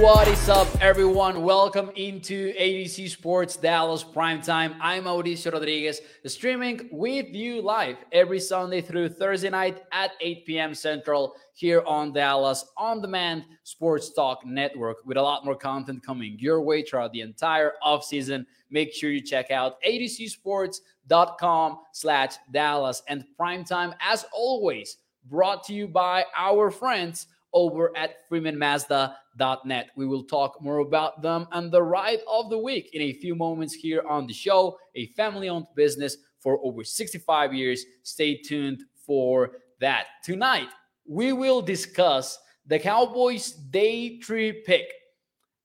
What is up, everyone? Welcome into AtoZ Sports Dallas Primetime. I'm Mauricio Rodriguez, streaming with you live every Sunday through Thursday night at 8 p.m. Central here on Dallas On Demand Sports Talk Network with a lot more content coming your way throughout the entire offseason. Make sure you check out atozsports.com slash Dallas and Primetime, as always, brought to you by our friends over at freemanmazda.net. We will talk more about them and the ride of the week in a few moments here on the show. A family owned business for over 65 years. Stay tuned for that. Tonight, we will discuss the Cowboys' day three pick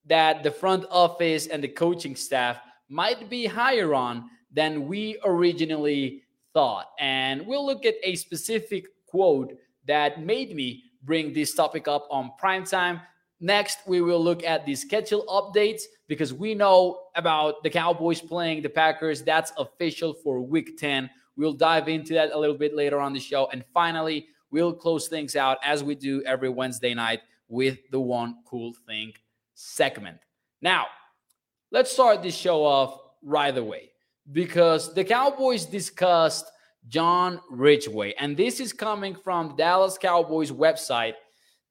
that the front office and the coaching staff might be higher on than we originally thought. And we'll look at a specific quote that made me bring this topic up on prime time. Next, we will look at the schedule updates because we know about the Cowboys playing the Packers. That's official for week 10. We'll dive into that a little bit later on the show. And finally, we'll close things out as we do every Wednesday night with the One Cool Thing segment. Now, let's start this show off right away because the Cowboys discussed John Ridgeway. And this is coming from Dallas Cowboys website.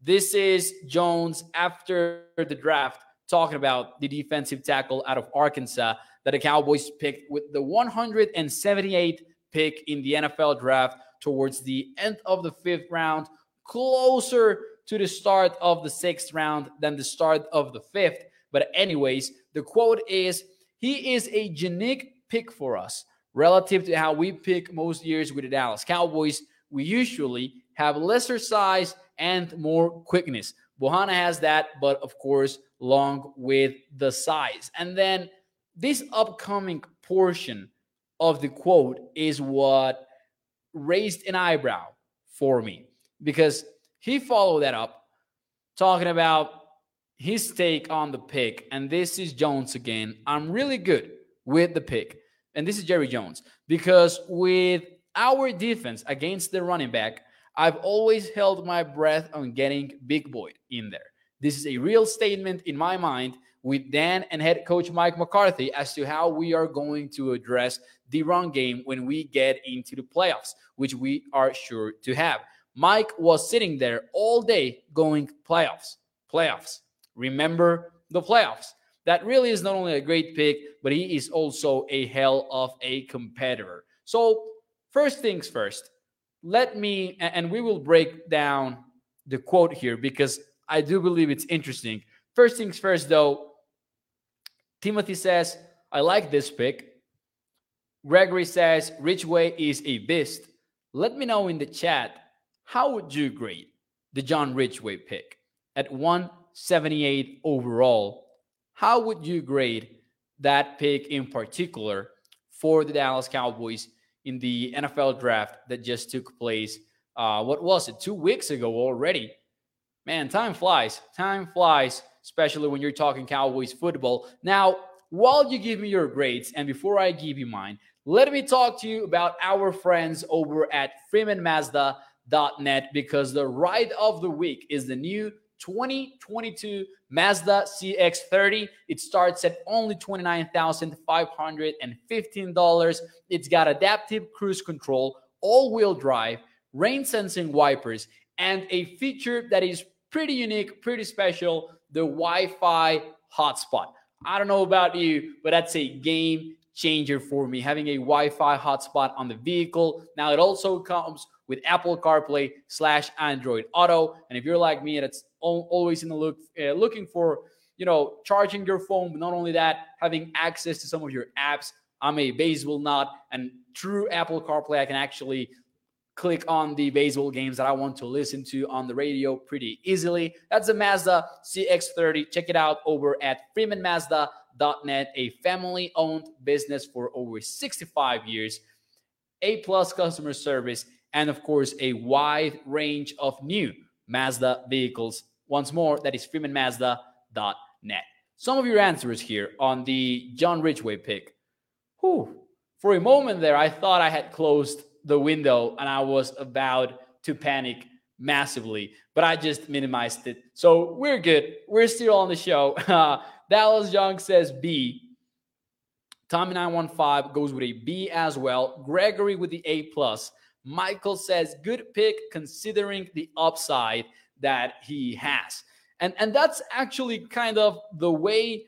This is Jones after the draft talking about the defensive tackle out of Arkansas that the Cowboys picked with the 178th pick in the NFL draft towards the end of the fifth round, closer to the start of the sixth round than the start of the fifth. But, anyways, the quote is He is a unique pick for us relative to how we pick most years with the Dallas Cowboys. We usually have lesser size and more quickness. Bohanna has that, but of course, along with the size. And then this upcoming portion of the quote is what raised an eyebrow for me because he followed that up talking about his take on the pick. And this is Jones again. I'm really good with the pick and this is Jerry Jones, because with our defense against the running back, I've always held my breath on getting Big Boy in there. This is a real statement in my mind with Dan and head coach Mike McCarthy as to how we are going to address the run game when we get into the playoffs, which we are sure to have. Mike was sitting there all day going playoffs, playoffs. Remember the playoffs that really is not only a great pick, but he is also a hell of a competitor. So, first things first, let me, and we will break down the quote here because I do believe it's interesting. First things first, though, Timothy says, I like this pick. Gregory says, Ridgeway is a beast. Let me know in the chat, how would you grade the John Ridgeway pick at 178 overall? How would you grade that pick in particular for the Dallas Cowboys in the NFL draft that just took place? Uh, what was it? Two weeks ago already. Man, time flies. Time flies, especially when you're talking Cowboys football. Now, while you give me your grades, and before I give you mine, let me talk to you about our friends over at FreemanMazda.net because the ride of the week is the new 2022 Mazda CX30. It starts at only $29,515. It's got adaptive cruise control, all wheel drive, rain sensing wipers, and a feature that is pretty unique, pretty special the Wi Fi hotspot. I don't know about you, but that's a game changer for me having a Wi Fi hotspot on the vehicle. Now, it also comes with Apple CarPlay slash Android Auto. And if you're like me, that's always in the look uh, looking for you know charging your phone, but not only that, having access to some of your apps. I'm a baseball nut, and through Apple CarPlay, I can actually click on the baseball games that I want to listen to on the radio pretty easily. That's a Mazda CX30. Check it out over at freemanmazda.net, a family owned business for over 65 years, A plus customer service, and of course, a wide range of new Mazda vehicles. Once more, that is freemanmazda.net. Some of your answers here on the John Ridgeway pick. Whew. For a moment there, I thought I had closed the window and I was about to panic massively, but I just minimized it. So we're good. We're still on the show. Dallas Young says B. Tommy915 goes with a B as well. Gregory with the A plus. Michael says good pick considering the upside that he has. And and that's actually kind of the way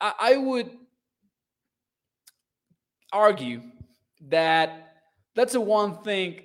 I, I would argue that that's the one thing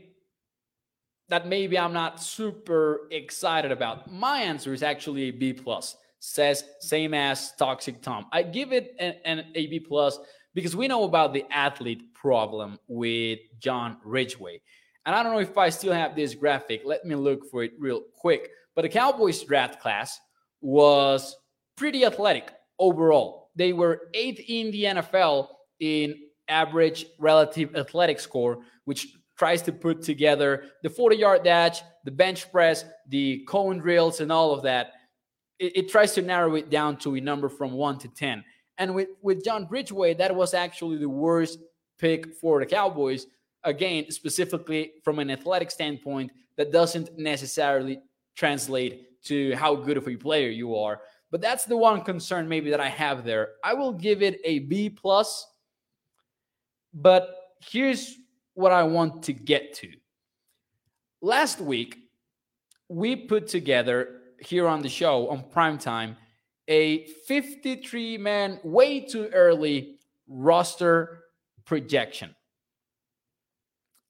that maybe I'm not super excited about. My answer is actually a B plus. Says same as Toxic Tom. I give it an, an a B plus because we know about the athlete problem with John Ridgeway. And I don't know if I still have this graphic. Let me look for it real quick. But the Cowboys draft class was pretty athletic overall. They were eighth in the NFL in average relative athletic score, which tries to put together the 40 yard dash, the bench press, the cone drills, and all of that. It, it, tries to narrow it down to a number from one to 10. And with, with John Ridgeway, that was actually the worst pick for the Cowboys. Again, specifically from an athletic standpoint, that doesn't necessarily translate to how good of a player you are. But that's the one concern maybe that I have there. I will give it a B plus. But here's what I want to get to. Last week, we put together here on the show on prime time a 53 man, way too early roster projection.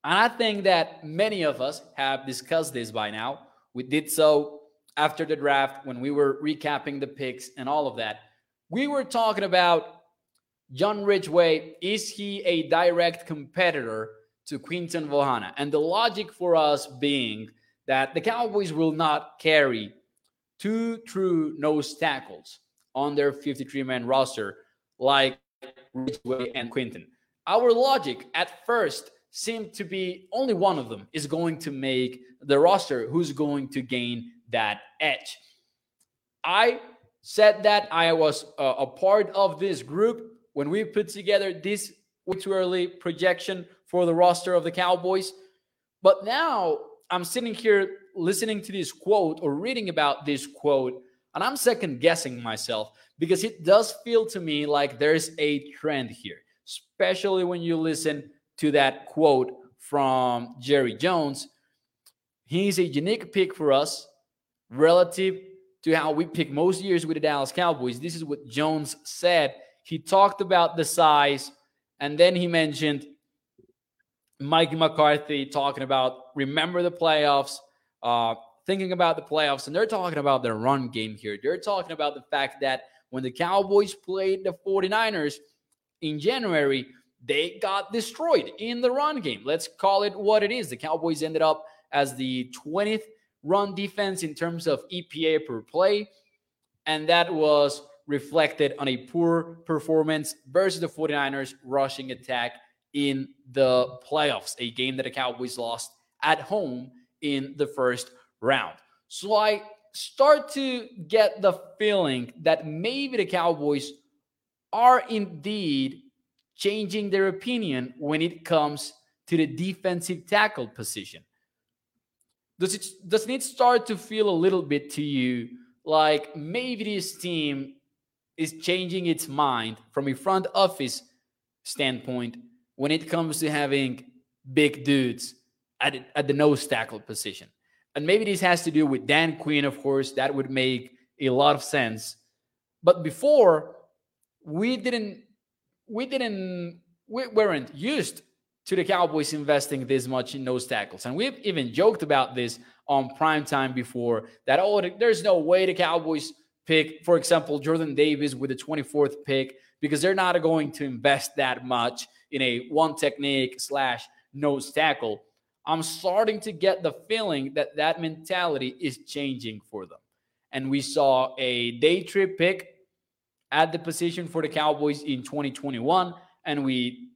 And I think that many of us have discussed this by now. We did so after the draft when we were recapping the picks and all of that. We were talking about John Ridgeway. Is he a direct competitor to Quinton Bohanna? And the logic for us being that the Cowboys will not carry two true nose tackles on their 53 man roster like Ridgeway and Quinton. Our logic at first seemed to be only one of them is going to make the roster who's going to gain that edge. I said that I was a part of this group when we put together this way too early projection for the roster of the Cowboys. But now I'm sitting here listening to this quote or reading about this quote, and I'm second guessing myself because it does feel to me like there's a trend here, especially when you listen to that quote from Jerry Jones. He's a unique pick for us relative to how we pick most years with the Dallas Cowboys. This is what Jones said. He talked about the size, and then he mentioned Mike McCarthy talking about remember the playoffs, uh, thinking about the playoffs, and they're talking about their run game here. They're talking about the fact that when the Cowboys played the 49ers in January, they got destroyed in the run game. Let's call it what it is. The Cowboys ended up as the 20th run defense in terms of EPA per play, and that was reflected on a poor performance versus the 49ers rushing attack in the playoffs, a game that the Cowboys lost at home in the first round. So I start to get the feeling that maybe the Cowboys are indeed changing their opinion when it comes to the defensive tackle position. Does it doesn't it start to feel a little bit to you like maybe this team is changing its mind from a front office standpoint when it comes to having big dudes at, at the nose tackle position. And maybe this has to do with Dan Quinn, of course. That would make a lot of sense. But before, we didn't, we didn't, we weren't used to the Cowboys investing this much in nose tackles. And we've even joked about this on prime time before that, oh, there's no way the Cowboys pick, for example, Jordan Davis with the 24th pick because they're not going to invest that much in a one technique slash nose tackle. I'm starting to get the feeling that that mentality is changing for them. And we saw a day trip pick at the position for the Cowboys in 2021, and we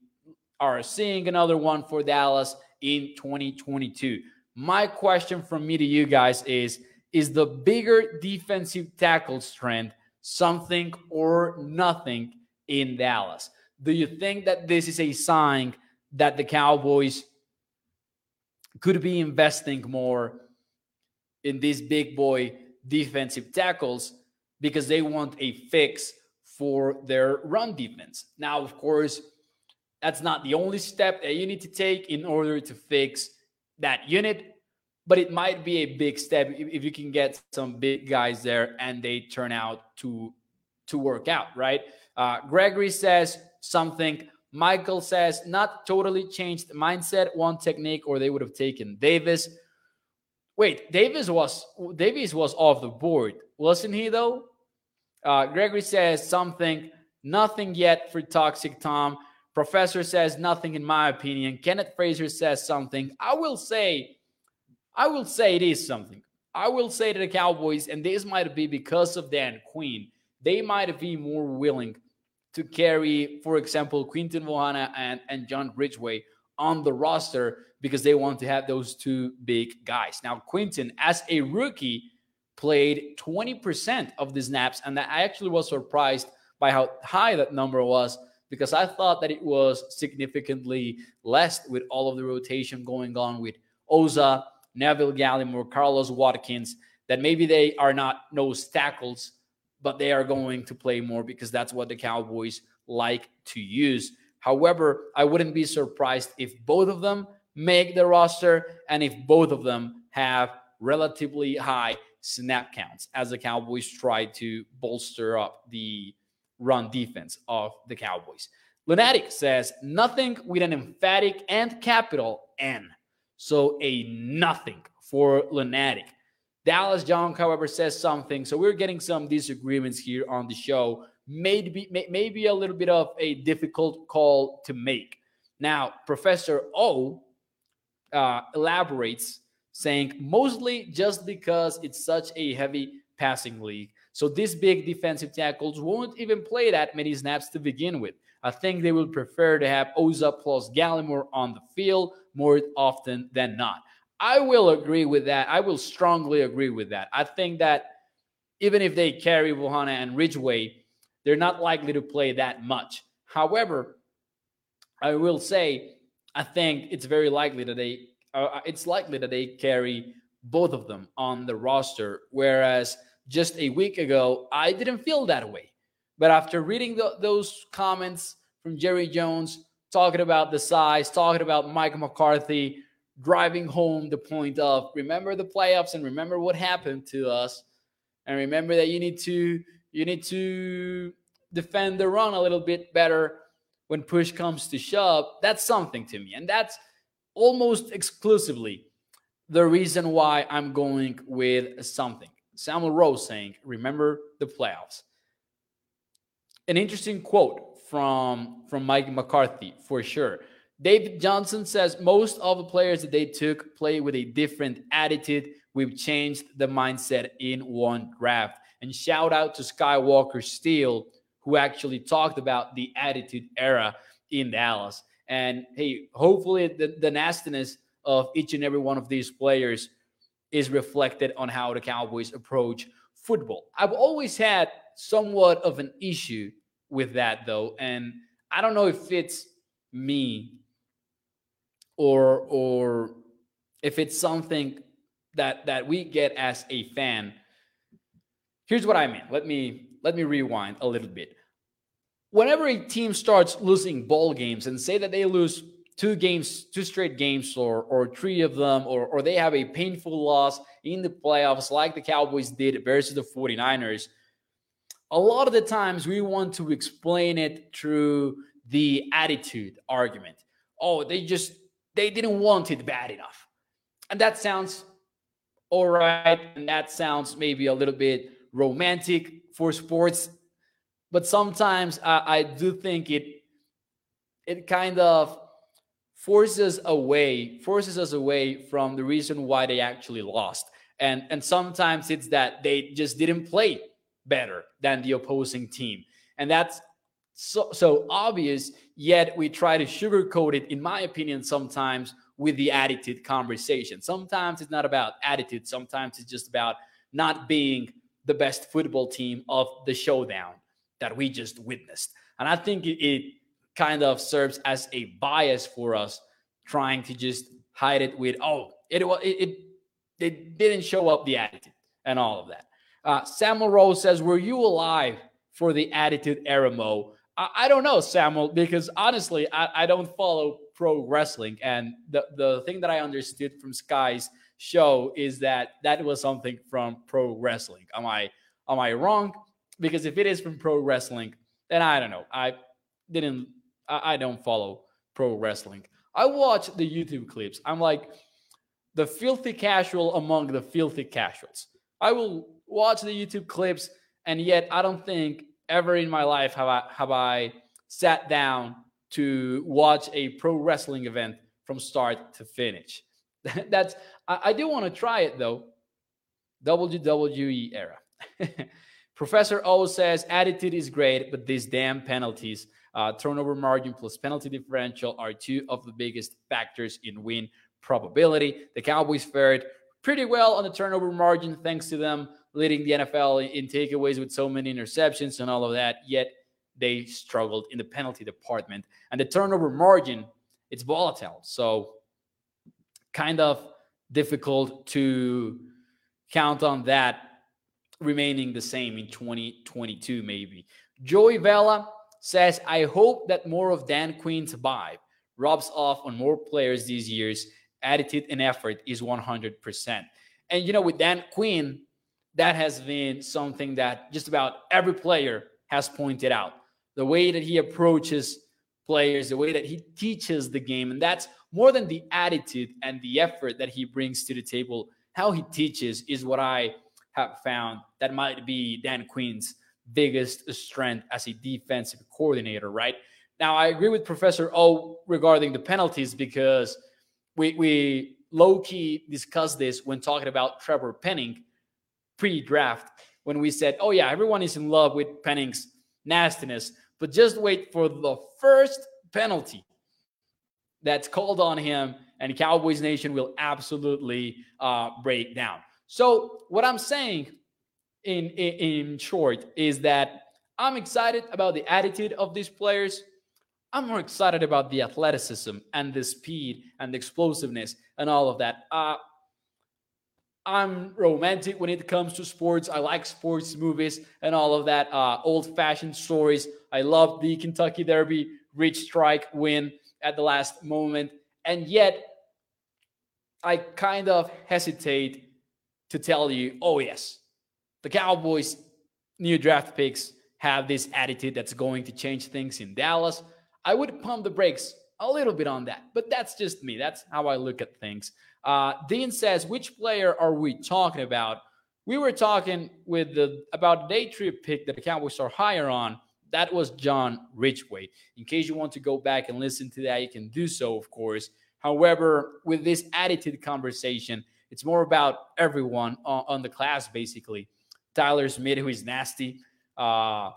are seeing another one for Dallas in 2022. My question from me to you guys is Is the bigger defensive tackle trend something or nothing in Dallas? Do you think that this is a sign that the Cowboys could be investing more in these big boy defensive tackles because they want a fix for their run defense. Now, of course, that's not the only step that you need to take in order to fix that unit, but it might be a big step if, you can get some big guys there and they turn out to to work out, right? Uh, Gregory says something. Michael says not totally changed mindset, one technique, or they would have taken Davis. Wait, Davis was Davis was off the board, wasn't he though? Uh, Gregory says something. Nothing yet for Toxic Tom. Professor says nothing in my opinion. Kenneth Fraser says something. I will say, I will say it is something. I will say to the Cowboys, and this might be because of Dan Quinn, they might be more willing to carry, for example, Quinton Bohanna and, and John Ridgeway on the roster because they want to have those two big guys. Now, Quinton, as a rookie, played 20% of the snaps, and I actually was surprised by how high that number was because I thought that it was significantly less with all of the rotation going on with Osa, Neville Gallimore, Carlos Watkins, that maybe they are not nose tackles, but they are going to play more because that's what the Cowboys like to use. However, I wouldn't be surprised if both of them make the roster and if both of them have relatively high snap counts as the Cowboys try to bolster up the run defense of the Cowboys. Lunatic says nothing with an emphatic and capital N. So a nothing for Lunatic. Dallas John, however, says something. So we're getting some disagreements here on the show. Maybe, maybe a little bit of a difficult call to make. Now, Professor O uh, elaborates, saying mostly just because it's such a heavy passing league. So these big defensive tackles won't even play that many snaps to begin with. I think they will prefer to have Osa plus Gallimore on the field more often than not. I will agree with that. I will strongly agree with that. I think that even if they carry Bohanna and Ridgeway, they're not likely to play that much. However, I will say I think it's very likely that they uh, it's likely that they carry both of them on the roster. Whereas just a week ago, I didn't feel that way. But after reading the, those comments from Jerry Jones, talking about the size, talking about Mike McCarthy, driving home the point of remember the playoffs and remember what happened to us, and remember that you need to you need to defend the run a little bit better when push comes to shove. That's something to me, and that's almost exclusively the reason why I'm going with something. Samuel Rose saying, remember the playoffs. An interesting quote from, from Mike McCarthy for sure. David Johnson says most of the players that they took play with a different attitude. We've changed the mindset in one draft. And shout out to Skywalker Steele, who actually talked about the attitude era in Dallas. And hey, hopefully the, the nastiness of each and every one of these players is reflected on how the Cowboys approach football. I've always had somewhat of an issue with that though, and I don't know if it's me or or if it's something that that we get as a fan. Here's what I mean. Let me let me rewind a little bit whenever a team starts losing ball games and say that they lose two games, two straight games, or or three of them, or or they have a painful loss in the playoffs, like the Cowboys did versus the 49ers, a lot of the times we want to explain it through the attitude argument. Oh, they just they didn't want it bad enough. And that sounds all right. And that sounds maybe a little bit romantic for sports but sometimes I, I do think it it kind of forces away forces us away from the reason why they actually lost and and sometimes it's that they just didn't play better than the opposing team and that's so so obvious yet we try to sugarcoat it in my opinion sometimes with the attitude conversation sometimes it's not about attitude sometimes it's just about not being the best football team of the showdown that we just witnessed. And I think it, it kind of serves as a bias for us trying to just hide it with, oh, it, it, it they didn't show up the attitude and all of that. Uh, Samuel Rose says, Were you alive for the attitude era, Mo? I, I don't know, Samuel, because honestly, I, I don't follow pro wrestling. And the, the thing that I understood from Sky's show is that that was something from pro wrestling. Am I am I wrong? Because if it is from pro wrestling, then I don't know. I didn't I, I don't follow pro wrestling. I watch the YouTube clips. I'm like the filthy casual among the filthy casuals. I will watch the YouTube clips, and yet I don't think ever in my life have I have I sat down to watch a pro wrestling event from start to finish. That's I, I do want to try it though. WWE era. Professor O says attitude is great, but these damn penalties, uh, turnover margin plus penalty differential are two of the biggest factors in win probability. The Cowboys fared pretty well on the turnover margin thanks to them leading the NFL in takeaways with so many interceptions and all of that. Yet they struggled in the penalty department. And the turnover margin, it's volatile. So kind of difficult to count on that remaining the same in 2022, maybe. Joey Vela says, I hope that more of Dan Quinn's vibe rubs off on more players these years. Attitude and effort is 100%. And, you know, with Dan Quinn, that has been something that just about every player has pointed out. The way that he approaches players, the way that he teaches the game. And that's more than the attitude and the effort that he brings to the table. How he teaches is what I have found that might be Dan Quinn's biggest strength as a defensive coordinator, right? Now, I agree with Professor O regarding the penalties because we, we low key discussed this when talking about Trevor Penning pre draft when we said, oh, yeah, everyone is in love with Penning's nastiness, but just wait for the first penalty that's called on him, and Cowboys Nation will absolutely uh, break down. So, what I'm saying in, in, in short is that I'm excited about the attitude of these players. I'm more excited about the athleticism and the speed and the explosiveness and all of that. Uh, I'm romantic when it comes to sports. I like sports movies and all of that, uh, old fashioned stories. I love the Kentucky Derby, Rich Strike win at the last moment. And yet, I kind of hesitate to tell you, oh, yes, the Cowboys' new draft picks have this attitude that's going to change things in Dallas. I would pump the brakes a little bit on that, but that's just me. That's how I look at things. Uh, Dean says, which player are we talking about? We were talking with the about the day trip pick that the Cowboys are higher on. That was John Ridgeway. In case you want to go back and listen to that, you can do so, of course. However, with this attitude conversation, it's more about everyone on, on the class, basically. Tyler Smith, who is nasty. Uh,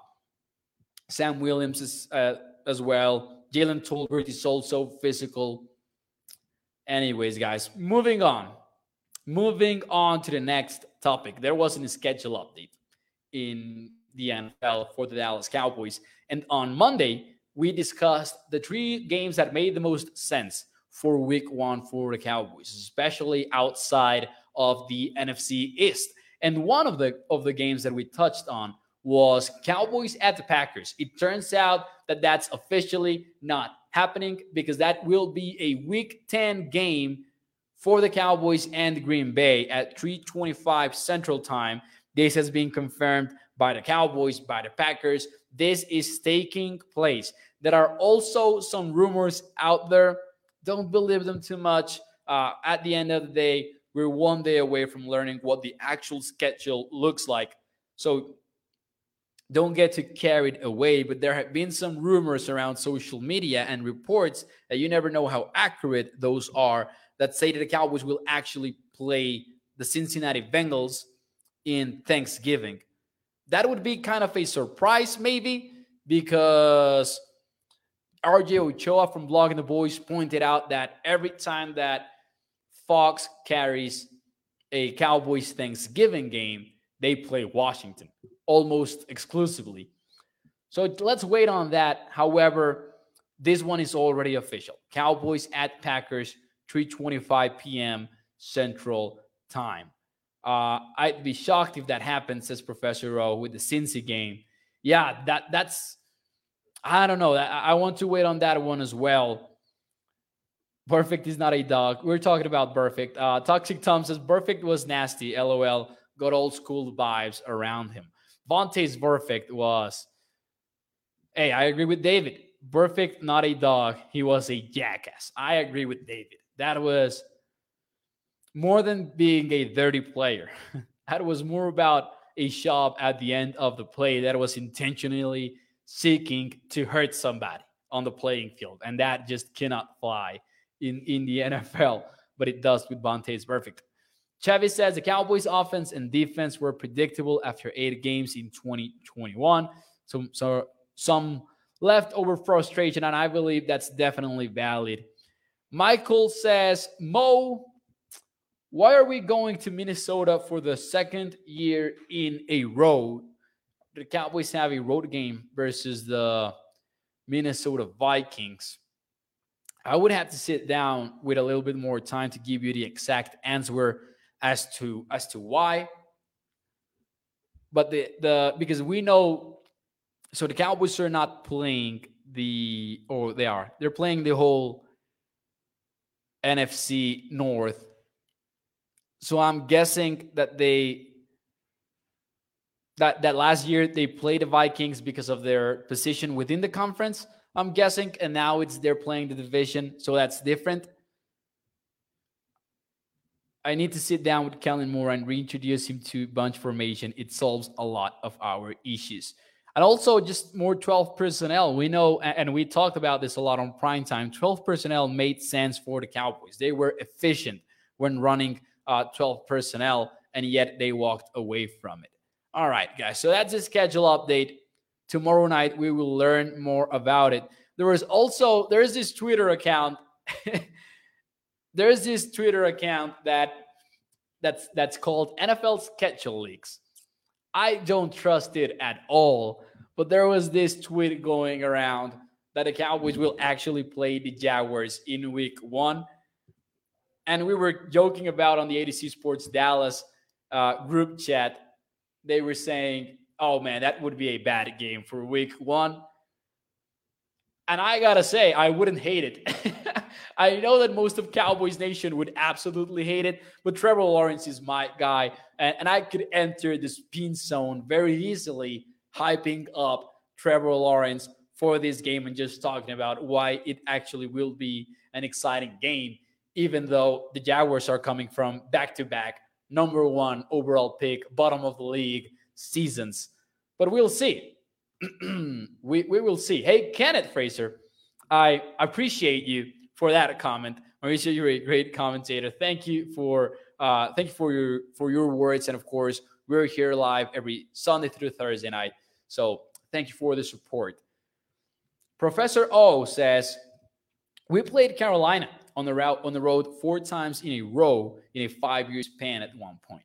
Sam Williams is, uh, as well. Jalen Tolbert is also physical. Anyways, guys, moving on. Moving on to the next topic. There wasn't a schedule update in the NFL for the Dallas Cowboys. And on Monday, we discussed the three games that made the most sense for week one for the Cowboys, especially outside of the NFC East. And one of the of the games that we touched on was Cowboys at the Packers. It turns out that that's officially not happening because that will be a week 10 game for the Cowboys and Green Bay at 325 Central Time. This has been confirmed by the Cowboys, by the Packers. This is taking place. There are also some rumors out there. Don't believe them too much. Uh, at the end of the day, we're one day away from learning what the actual schedule looks like. So don't get too carried away, but there have been some rumors around social media and reports that you never know how accurate those are that say that the Cowboys will actually play the Cincinnati Bengals in Thanksgiving. That would be kind of a surprise, maybe, because RJ Ochoa from Blogging the Boys pointed out that every time that Fox carries a Cowboys Thanksgiving game, they play Washington almost exclusively. So let's wait on that. However, this one is already official. Cowboys at Packers, 3:25 p.m. Central time. Uh, I'd be shocked if that happens, says Professor Rowe with the Cincy game. Yeah, that that's I don't know. I, I want to wait on that one as well. Burfict is not a dog. We're talking about Burfict. Uh, Toxic Tom says Burfict was nasty. LOL. Got old school vibes around him. Vontaze Burfict was. Hey, I agree with David. Burfict, not a dog. He was a jackass. I agree with David. That was more than being a dirty player. that was more about a shove at the end of the play that was intentionally seeking to hurt somebody on the playing field. And that just cannot fly in, in the NFL, but it does with Vontaze Burfict. Chevy says the Cowboys offense and defense were predictable after eight games in 2021. So, so some leftover frustration, and I believe that's definitely valid. Michael says, Mo, why are we going to Minnesota for the second year in a row? The Cowboys have a road game versus the Minnesota Vikings. I would have to sit down with a little bit more time to give you the exact answer as to as to why. But the the because we know so the Cowboys are not playing the or they are. They're playing the whole NFC North. So I'm guessing that they that that last year they played the Vikings because of their position within the conference. I'm guessing, and now it's they're playing the division, so that's different. I need to sit down with Kellen Moore and reintroduce him to bunch formation. It solves a lot of our issues. And also just more 12 personnel. We know, and we talked about this a lot on prime time. 12 personnel made sense for the Cowboys. They were efficient when running uh, 12 personnel, and yet they walked away from it. All right, guys. So that's the schedule update. Tomorrow night we will learn more about it. There was also there's this Twitter account. there's this Twitter account that that's that's called NFL Schedule Leaks. I don't trust it at all. But there was this tweet going around that the Cowboys will actually play the Jaguars in week one. And we were joking about on the AtoZ Sports Dallas uh, group chat. They were saying, oh man, that would be a bad game for week one. And I got to say, I wouldn't hate it. I know that most of Cowboys Nation would absolutely hate it, but Trevor Lawrence is my guy. And, and I could enter the spin zone very easily, hyping up Trevor Lawrence for this game and just talking about why it actually will be an exciting game, even though the Jaguars are coming from back to back number one overall pick, bottom of the league seasons. But we'll see. we, we will see. Hey, Kenneth Fraser, I appreciate you for that comment. Mauricio, you're a great commentator. Thank you for uh, thank you for your for your words, and of course, we're here live every Sunday through Thursday night. So thank you for the support. Professor O says we played Carolina on the route on the road four times in a row in a five year span at one point.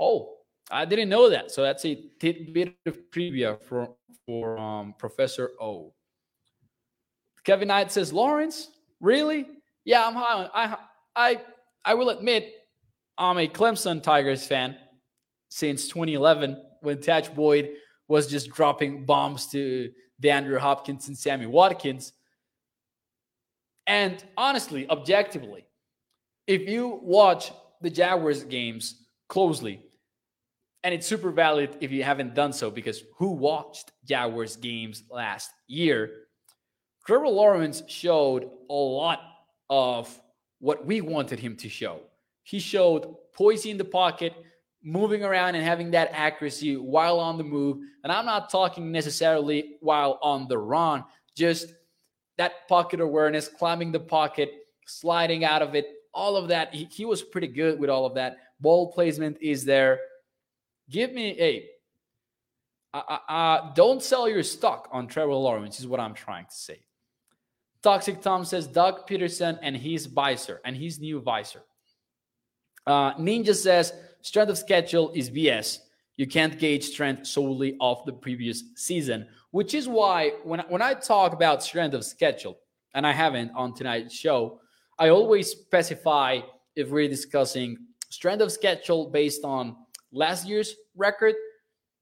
Oh, I didn't know that. So that's a tidbit of trivia for for um, Professor O. Kevin Knight says Lawrence Really? Yeah, I'm high on. I I I will admit I'm a Clemson Tigers fan since 2011 when Tajh Boyd was just dropping bombs to DeAndre Hopkins and Sammy Watkins. And honestly, objectively, if you watch the Jaguars games closely, and it's super valid if you haven't done so because who watched Jaguars games last year? Trevor Lawrence showed a lot of what we wanted him to show. He showed poise in the pocket, moving around and having that accuracy while on the move. And I'm not talking necessarily while on the run, just that pocket awareness, climbing the pocket, sliding out of it, all of that. He, he was pretty good with all of that. Ball placement is there. Give me a. Uh, uh, don't sell your stock on Trevor Lawrence, is what I'm trying to say. Toxic Tom says Doug Pederson and his visor and his new visor. Uh, Ninja says strength of schedule is BS. You can't gauge strength solely off the previous season, which is why when, when I talk about strength of schedule, and I haven't on tonight's show, I always specify if we're discussing strength of schedule based on last year's record,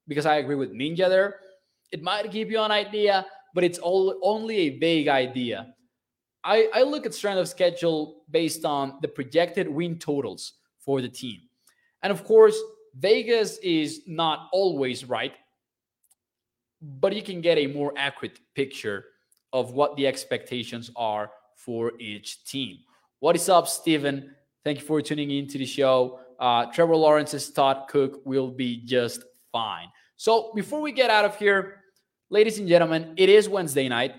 because I agree with Ninja there. It might give you an idea, but it's all, only a vague idea. I, I look at strength of schedule based on the projected win totals for the team. And of course, Vegas is not always right, but you can get a more accurate picture of what the expectations are for each team. What is up, Steven? Thank you for tuning in to the show. Uh, Trevor Lawrence's Todd Cook will be just fine. So before we get out of here, ladies and gentlemen, it is Wednesday night.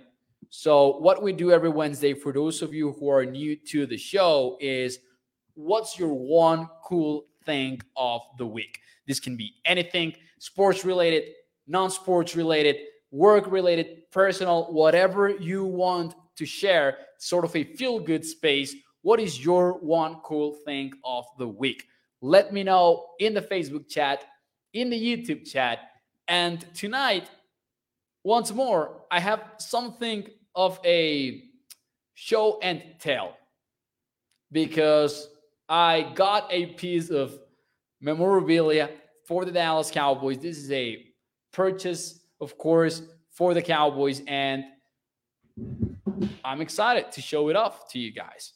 So what we do every Wednesday for those of you who are new to the show is what's your one cool thing of the week? This can be anything sports related, non sports related, work related, personal, whatever you want to share, sort of a feel good space. What is your one cool thing of the week? Let me know in the Facebook chat, in the YouTube chat. And tonight, once more, I have something of a show and tell because I got a piece of memorabilia for the Dallas Cowboys. This is a purchase, of course, for the Cowboys, and I'm excited to show it off to you guys.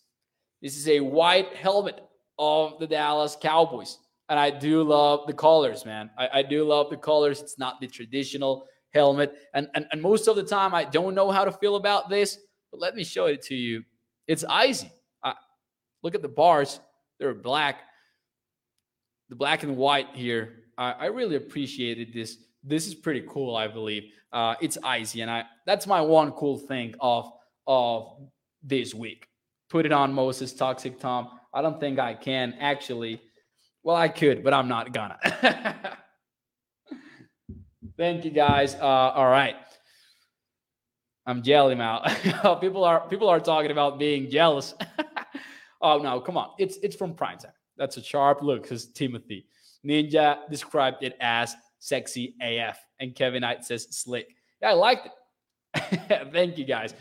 This is a white helmet of the Dallas Cowboys. And I do love the colors, man. I, I do love the colors. It's not the traditional helmet. And, and, and most of the time, I don't know how to feel about this, but let me show it to you. It's icy. I, look at the bars, they're black the black and white here. I, I really appreciated this. This is pretty cool, I believe. Uh, it's icy, and I that's my one cool thing of of this week. Put it on Moses Toxic Tom. I don't think I can actually. Well, I could, but I'm not gonna. Thank you guys. Uh, all right. I'm jelly out. people are people are talking about being jealous. oh no, come on. It's it's from prime time. That's a sharp look, says Timothy. Ninja described it as sexy AF. And Kevin Knight says slick. Yeah, I liked it. Thank you guys.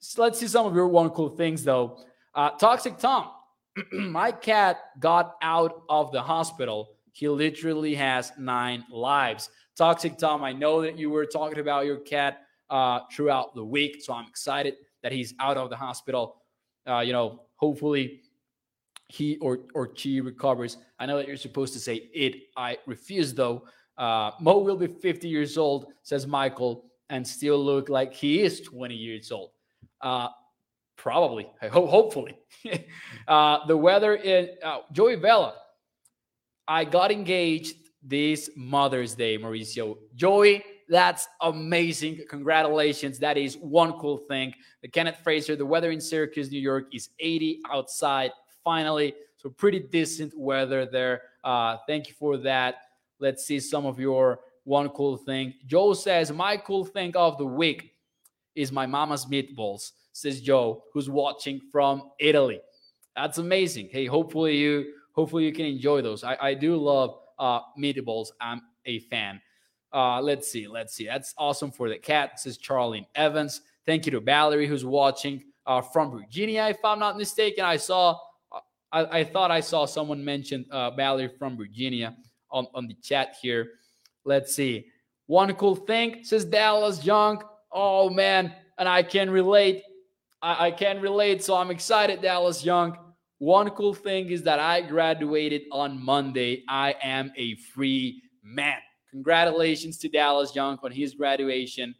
So let's see some of your one cool things though. Uh, Toxic Tom. My cat got out of the hospital. He literally has nine lives. Toxic Tom, I know that you were talking about your cat uh, throughout the week, so I'm excited that he's out of the hospital. Uh, you know, hopefully he or or she recovers. I know that you're supposed to say it. I refuse though. Uh, Mo will be 50 years old, says Michael, and still look like he is 20 years old. Uh, probably. I hope. Hopefully. uh, the weather in uh, Joey Vela. I got engaged this Mother's Day, Mauricio. Joey, that's amazing. Congratulations. That is one cool thing. The Kenneth Fraser, the weather in Syracuse, New York is 80 outside finally. So pretty decent weather there. Uh, thank you for that. Let's see some of your one cool thing. Joe says, My cool thing of the week is my mama's meatballs, says Joe, who's watching from Italy. That's amazing. Hey, hopefully you hopefully you can enjoy those. I, I do love uh, meatballs. I'm a fan. Uh, let's see, let's see. That's awesome for the cat, says Charlene Evans. Thank you to Valerie who's watching uh, from Virginia, if I'm not mistaken. I saw I, I thought I saw someone mention uh, Valerie from Virginia on, on the chat here. Let's see. One cool thing says Dallas Young. Oh man, and I can relate. I, I can relate, so I'm excited, Dallas Young. One cool thing is that I graduated on Monday. I am a free man. Congratulations to Dallas Young on his graduation.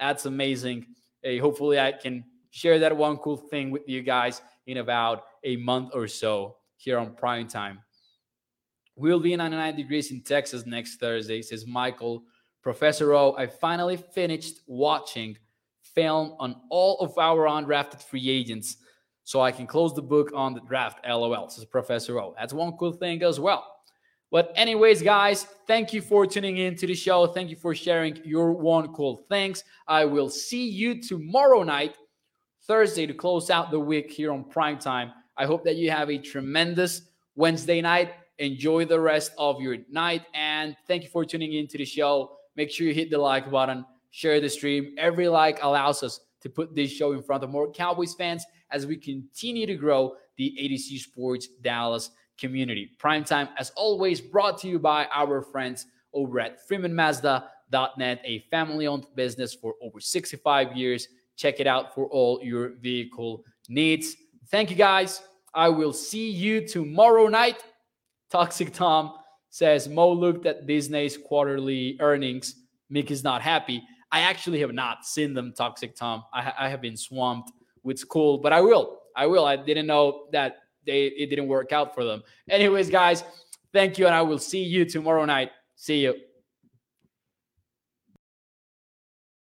That's amazing. Hey, hopefully I can share that one cool thing with you guys in about a month or so here on prime time. We'll be in 99 degrees in Texas next Thursday, says Michael. Professor O, I finally finished watching film on all of our undrafted free agents so I can close the book on the draft. LOL, says Professor O. That's one cool thing as well. But, anyways, guys, thank you for tuning in to the show. Thank you for sharing your one cool things. I will see you tomorrow night Thursday to close out the week here on prime time. I hope that you have a tremendous Wednesday night. Enjoy the rest of your night. And thank you for tuning in to the show. Make sure you hit the like button, share the stream. Every like allows us to put this show in front of more Cowboys fans as we continue to grow the AtoZ Sports Dallas community. Primetime, as always, brought to you by our friends over at freemanmazda.net, a family owned business for over 65 years. Check it out for all your vehicle needs. Thank you guys. I will see you tomorrow night. Toxic Tom says Mo looked at Disney's quarterly earnings. Mick is not happy. I actually have not seen them, Toxic Tom. I, I have been swamped with cool. but I will. I will. I didn't know that they it didn't work out for them. Anyways, guys, thank you, and I will see you tomorrow night. See you.